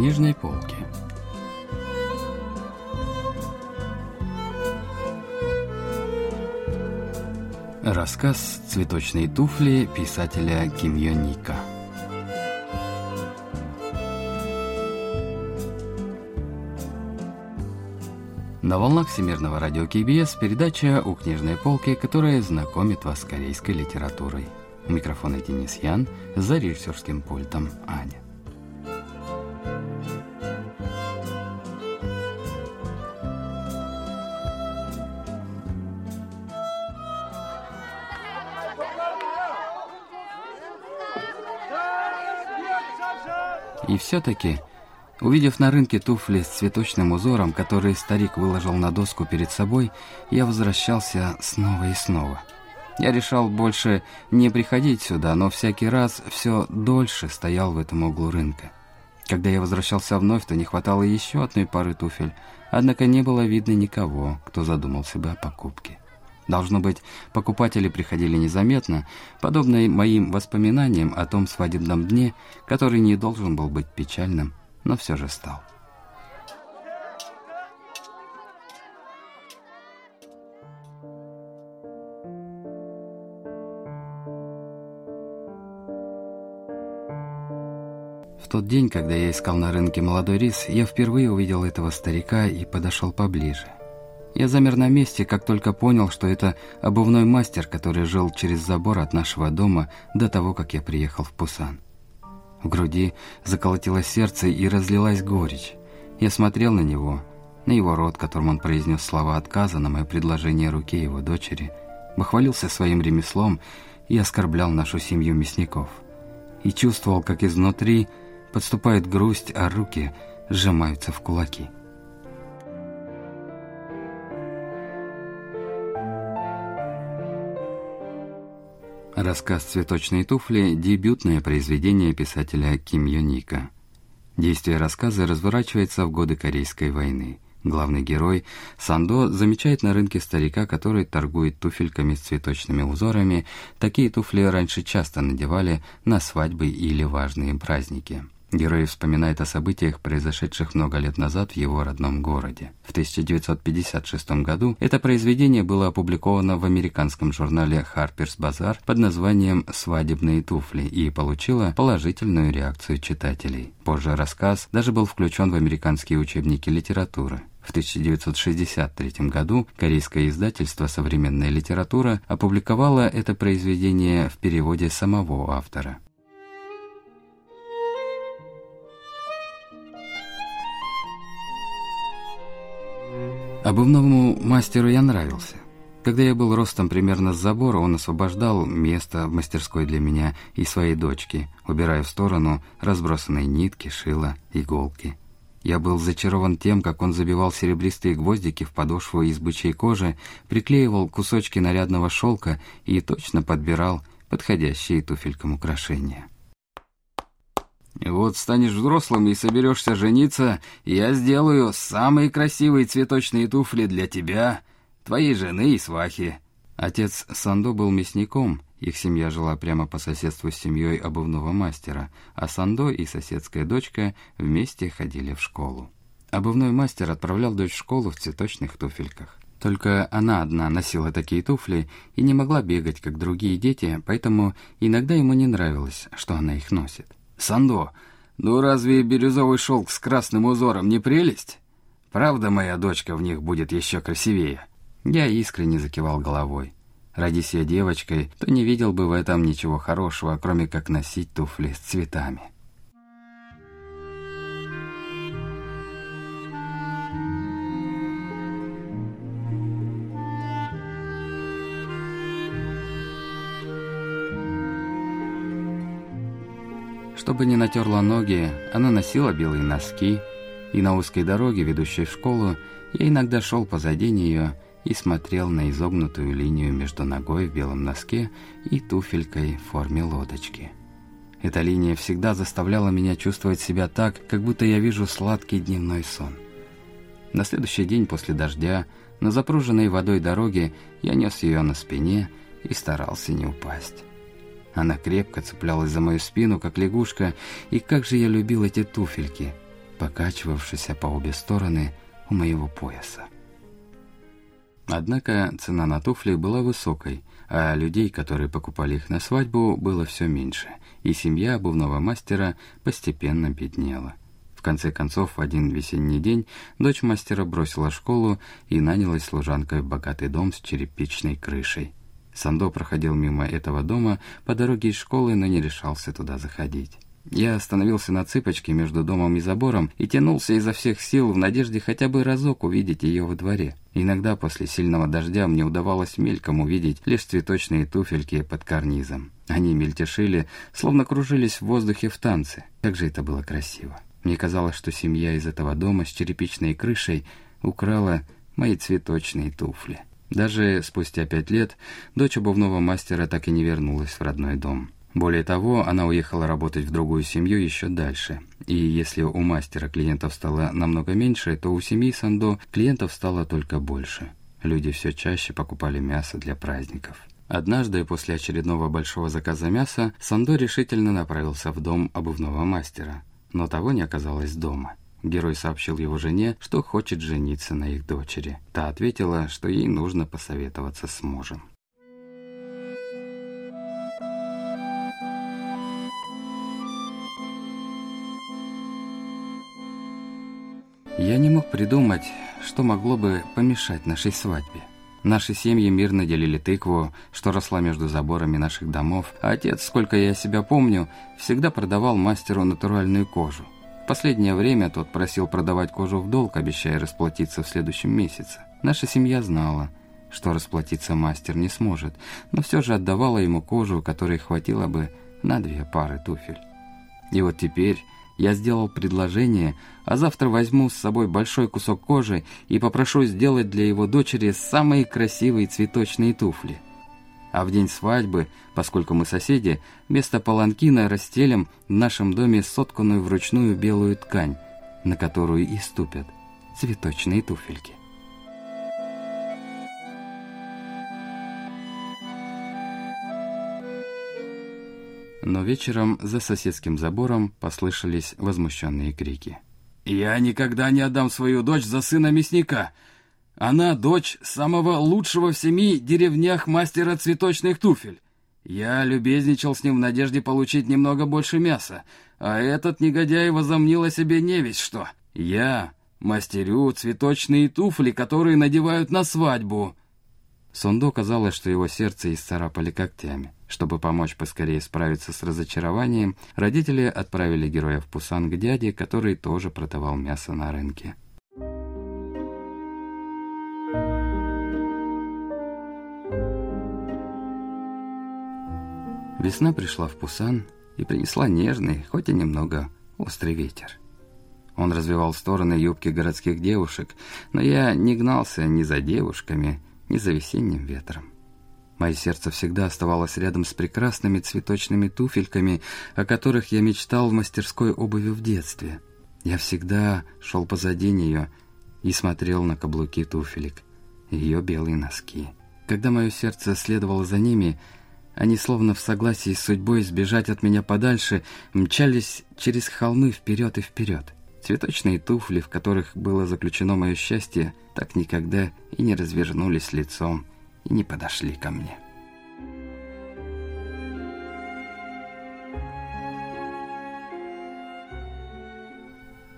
книжной полки. Рассказ «Цветочные туфли» писателя Ким Йо Ника. На волнах Всемирного радио КБС передача «У книжной полки», которая знакомит вас с корейской литературой. У микрофона Денис Ян, за режиссерским пультом Аня. Все-таки, увидев на рынке туфли с цветочным узором, который старик выложил на доску перед собой, я возвращался снова и снова. Я решал больше не приходить сюда, но всякий раз все дольше стоял в этом углу рынка. Когда я возвращался вновь, то не хватало еще одной пары туфель, однако не было видно никого, кто задумался бы о покупке. Должно быть, покупатели приходили незаметно, подобно моим воспоминаниям о том свадебном дне, который не должен был быть печальным, но все же стал. В тот день, когда я искал на рынке молодой рис, я впервые увидел этого старика и подошел поближе. Я замер на месте, как только понял, что это обувной мастер, который жил через забор от нашего дома до того, как я приехал в Пусан. В груди заколотилось сердце и разлилась горечь. Я смотрел на него, на его рот, которым он произнес слова отказа на мое предложение руке его дочери, похвалился своим ремеслом и оскорблял нашу семью мясников. И чувствовал, как изнутри подступает грусть, а руки сжимаются в кулаки. Рассказ «Цветочные туфли» – дебютное произведение писателя Ким Йо Ника. Действие рассказа разворачивается в годы Корейской войны. Главный герой Сандо замечает на рынке старика, который торгует туфельками с цветочными узорами. Такие туфли раньше часто надевали на свадьбы или важные праздники. Герой вспоминает о событиях, произошедших много лет назад в его родном городе. В 1956 году это произведение было опубликовано в американском журнале Harper's Bazaar под названием «Свадебные туфли» и получило положительную реакцию читателей. Позже рассказ даже был включен в американские учебники литературы. В 1963 году корейское издательство «Современная литература» опубликовало это произведение в переводе самого автора. Обувному мастеру я нравился. Когда я был ростом примерно с забора, он освобождал место в мастерской для меня и своей дочки, убирая в сторону разбросанные нитки, шила, иголки. Я был зачарован тем, как он забивал серебристые гвоздики в подошву из бычьей кожи, приклеивал кусочки нарядного шелка и точно подбирал подходящие туфелькам украшения. Вот станешь взрослым и соберешься жениться, я сделаю самые красивые цветочные туфли для тебя, твоей жены и свахи». Отец Сандо был мясником, их семья жила прямо по соседству с семьей обувного мастера, а Сандо и соседская дочка вместе ходили в школу. Обувной мастер отправлял дочь в школу в цветочных туфельках. Только она одна носила такие туфли и не могла бегать, как другие дети, поэтому иногда ему не нравилось, что она их носит. Сандо, ну разве бирюзовый шелк с красным узором не прелесть? Правда, моя дочка в них будет еще красивее?» Я искренне закивал головой. Родись я девочкой, то не видел бы в этом ничего хорошего, кроме как носить туфли с цветами. Чтобы не натерла ноги, она носила белые носки, и на узкой дороге, ведущей в школу, я иногда шел позади нее и смотрел на изогнутую линию между ногой в белом носке и туфелькой в форме лодочки. Эта линия всегда заставляла меня чувствовать себя так, как будто я вижу сладкий дневной сон. На следующий день после дождя, на запруженной водой дороге, я нес ее на спине и старался не упасть. Она крепко цеплялась за мою спину, как лягушка, и как же я любил эти туфельки. покачивавшийся по обе стороны у моего пояса. Однако цена на туфли была высокой, а людей, которые покупали их на свадьбу, было все меньше, и семья обувного мастера постепенно беднела. В конце концов, в один весенний день дочь мастера бросила школу и нанялась служанкой в богатый дом с черепичной крышей. Сандо проходил мимо этого дома по дороге из школы, но не решался туда заходить. Я остановился на цыпочке между домом и забором и тянулся изо всех сил в надежде хотя бы разок увидеть ее во дворе. Иногда после сильного дождя мне удавалось мельком увидеть лишь цветочные туфельки под карнизом. Они мельтешили, словно кружились в воздухе в танце. Как же это было красиво. Мне казалось, что семья из этого дома с черепичной крышей украла мои цветочные туфли. Даже спустя пять лет дочь обувного мастера так и не вернулась в родной дом. Более того, она уехала работать в другую семью еще дальше. И если у мастера клиентов стало намного меньше, то у семьи Сандо клиентов стало только больше. Люди все чаще покупали мясо для праздников. Однажды, после очередного большого заказа мяса, Сандо решительно направился в дом обувного мастера. Но того не оказалось дома. Герой сообщил его жене, что хочет жениться на их дочери. Та ответила, что ей нужно посоветоваться с мужем. Я не мог придумать, что могло бы помешать нашей свадьбе. Наши семьи мирно делили тыкву, что росла между заборами наших домов, а отец, сколько я себя помню, всегда продавал мастеру натуральную кожу. Последнее время тот просил продавать кожу в долг, обещая расплатиться в следующем месяце. Наша семья знала, что расплатиться мастер не сможет, но все же отдавала ему кожу, которой хватило бы на две пары туфель. И вот теперь я сделал предложение, а завтра возьму с собой большой кусок кожи и попрошу сделать для его дочери самые красивые цветочные туфли. А в день свадьбы, поскольку мы соседи, вместо паланкина расстелим в нашем доме сотканную вручную белую ткань, на которую и ступят цветочные туфельки. Но вечером за соседским забором послышались возмущенные крики. «Я никогда не отдам свою дочь за сына мясника. Она дочь самого лучшего в семи деревнях мастера цветочных туфель. Я любезничал с ним в надежде получить немного больше мяса, а этот негодяй возомнил о себе не весь что. Я мастерю цветочные туфли, которые надевают на свадьбу». Сондо казалось, что его сердце исцарапали когтями. Чтобы помочь поскорее справиться с разочарованием, родители отправили героя в Пусан к дяде, который тоже продавал мясо на рынке. Весна пришла в Пусан и принесла нежный, хоть и немного острый ветер. Он развивал стороны юбки городских девушек, но я не гнался ни за девушками, ни за весенним ветром. Мое сердце всегда оставалось рядом с прекрасными цветочными туфельками, о которых я мечтал в мастерской обуви в детстве. Я всегда шел позади нее и смотрел на каблуки туфелек, ее белые носки. Когда мое сердце следовало за ними, они, словно в согласии с судьбой сбежать от меня подальше, мчались через холмы вперед и вперед. Цветочные туфли, в которых было заключено мое счастье, так никогда и не развернулись лицом и не подошли ко мне.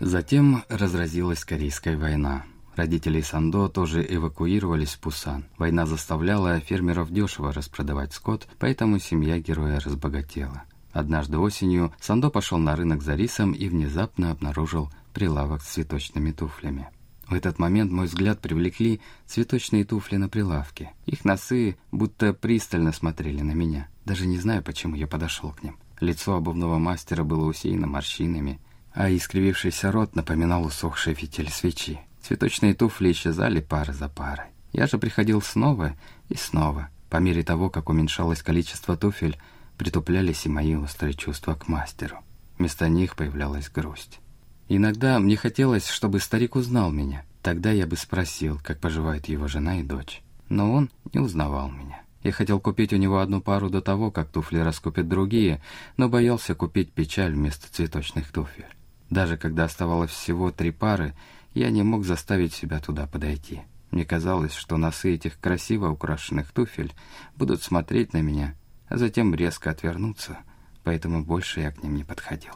Затем разразилась Корейская война. Родители Сандо тоже эвакуировались в Пусан. Война заставляла фермеров дешево распродавать скот, поэтому семья героя разбогатела. Однажды осенью Сандо пошел на рынок за рисом и внезапно обнаружил прилавок с цветочными туфлями. В этот момент мой взгляд привлекли цветочные туфли на прилавке. Их носы будто пристально смотрели на меня. Даже не знаю, почему я подошел к ним. Лицо обувного мастера было усеяно морщинами, а искривившийся рот напоминал усохший фитиль свечи. Цветочные туфли исчезали пара за парой. Я же приходил снова и снова. По мере того, как уменьшалось количество туфель, притуплялись и мои острые чувства к мастеру. Вместо них появлялась грусть. Иногда мне хотелось, чтобы старик узнал меня. Тогда я бы спросил, как поживает его жена и дочь. Но он не узнавал меня. Я хотел купить у него одну пару до того, как туфли раскупят другие, но боялся купить печаль вместо цветочных туфель. Даже когда оставалось всего три пары, я не мог заставить себя туда подойти. Мне казалось, что носы этих красиво украшенных туфель будут смотреть на меня, а затем резко отвернуться, поэтому больше я к ним не подходил.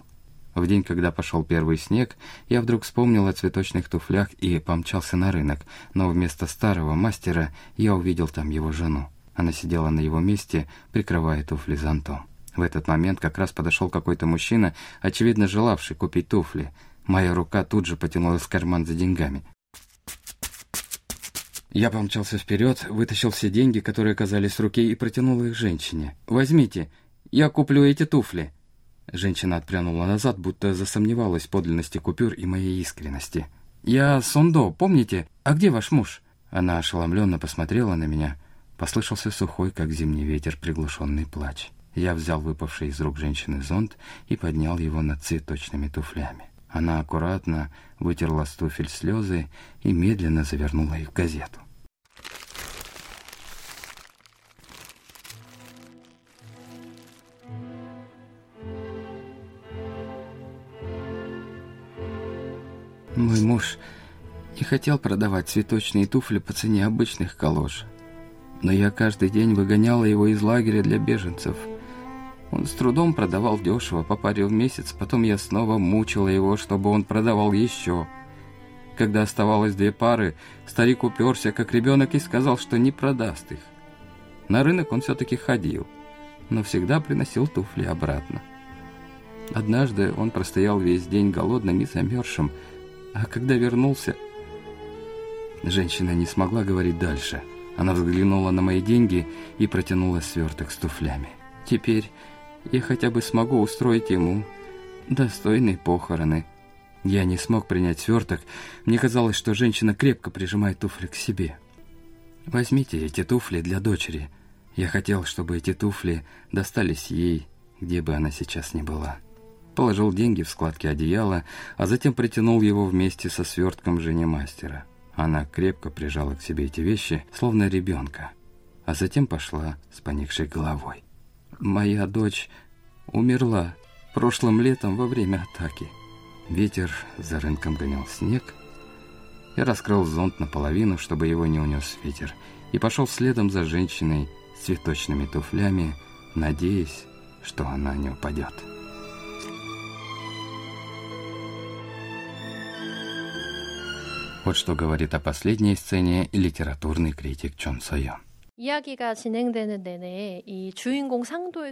В день, когда пошел первый снег, я вдруг вспомнил о цветочных туфлях и помчался на рынок, но вместо старого мастера я увидел там его жену. Она сидела на его месте, прикрывая туфли зонтом. В этот момент как раз подошел какой-то мужчина, очевидно желавший купить туфли. Моя рука тут же потянулась в карман за деньгами. Я помчался вперед, вытащил все деньги, которые оказались в руке, и протянул их женщине. «Возьмите, я куплю эти туфли». Женщина отпрянула назад, будто засомневалась подлинности купюр и моей искренности. «Я Сондо, помните? А где ваш муж?» Она ошеломленно посмотрела на меня. Послышался сухой, как зимний ветер, приглушенный плач. Я взял выпавший из рук женщины зонт и поднял его над цветочными туфлями. Она аккуратно вытерла с туфель слезы и медленно завернула их в газету. Мой муж не хотел продавать цветочные туфли по цене обычных калош. Но я каждый день выгоняла его из лагеря для беженцев. Он с трудом продавал дешево, по паре в месяц, потом я снова мучила его, чтобы он продавал еще. Когда оставалось две пары, старик уперся, как ребенок, и сказал, что не продаст их. На рынок он все-таки ходил, но всегда приносил туфли обратно. Однажды он простоял весь день голодным и замерзшим, а когда вернулся... Женщина не смогла говорить дальше. Она взглянула на мои деньги и протянула сверток с туфлями. Теперь я хотя бы смогу устроить ему достойные похороны. Я не смог принять сверток. Мне казалось, что женщина крепко прижимает туфли к себе. Возьмите эти туфли для дочери. Я хотел, чтобы эти туфли достались ей, где бы она сейчас ни была положил деньги в складки одеяла, а затем притянул его вместе со свертком жене мастера. Она крепко прижала к себе эти вещи, словно ребенка, а затем пошла с поникшей головой. «Моя дочь умерла прошлым летом во время атаки». Ветер за рынком гонял снег. Я раскрыл зонт наполовину, чтобы его не унес ветер, и пошел следом за женщиной с цветочными туфлями, надеясь, что она не упадет. Вот что говорит о последней сцене литературный критик Чон Сойон.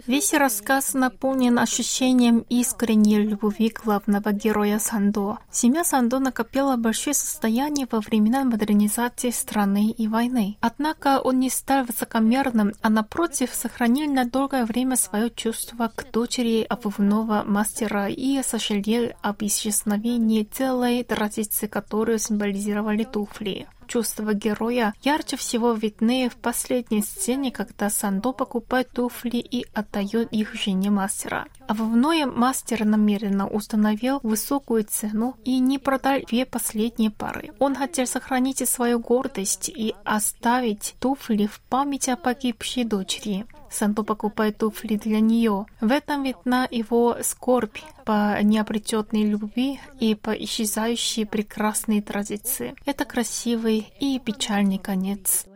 Весь рассказ наполнен ощущением искренней любви главного героя Сандо. Семья Сандо накопила большое состояние во времена модернизации страны и войны. Однако он не стал высокомерным, а напротив сохранил на долгое время свое чувство к дочери обувного мастера и сожалел об исчезновении целой традиции, которую символизировали туфли чувства героя ярче всего видны в последней сцене, когда Сандо покупает туфли и отдает их жене мастера. А Обувной мастер намеренно установил высокую цену и не продал две последние пары. Он хотел сохранить свою гордость и оставить туфли в память о погибшей дочери. Санто покупает туфли для нее. В этом видна его скорбь по необретенной любви и по исчезающей прекрасной традиции. Это красивый и печальный конец.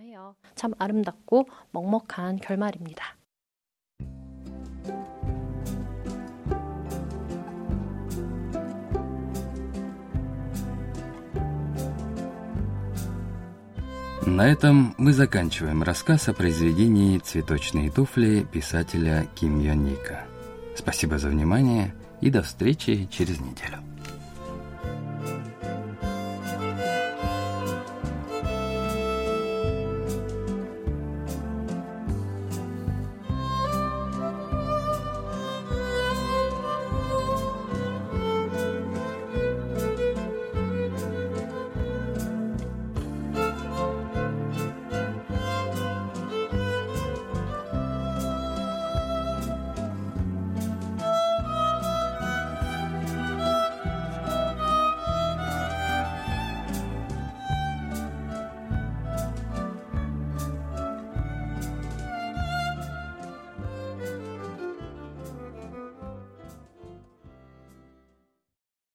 참 아름답고 먹먹한 결말입니다. На этом мы заканчиваем рассказ о произведении «Цветочные туфли» писателя Ким Йон Ника. Спасибо за внимание и до встречи через неделю.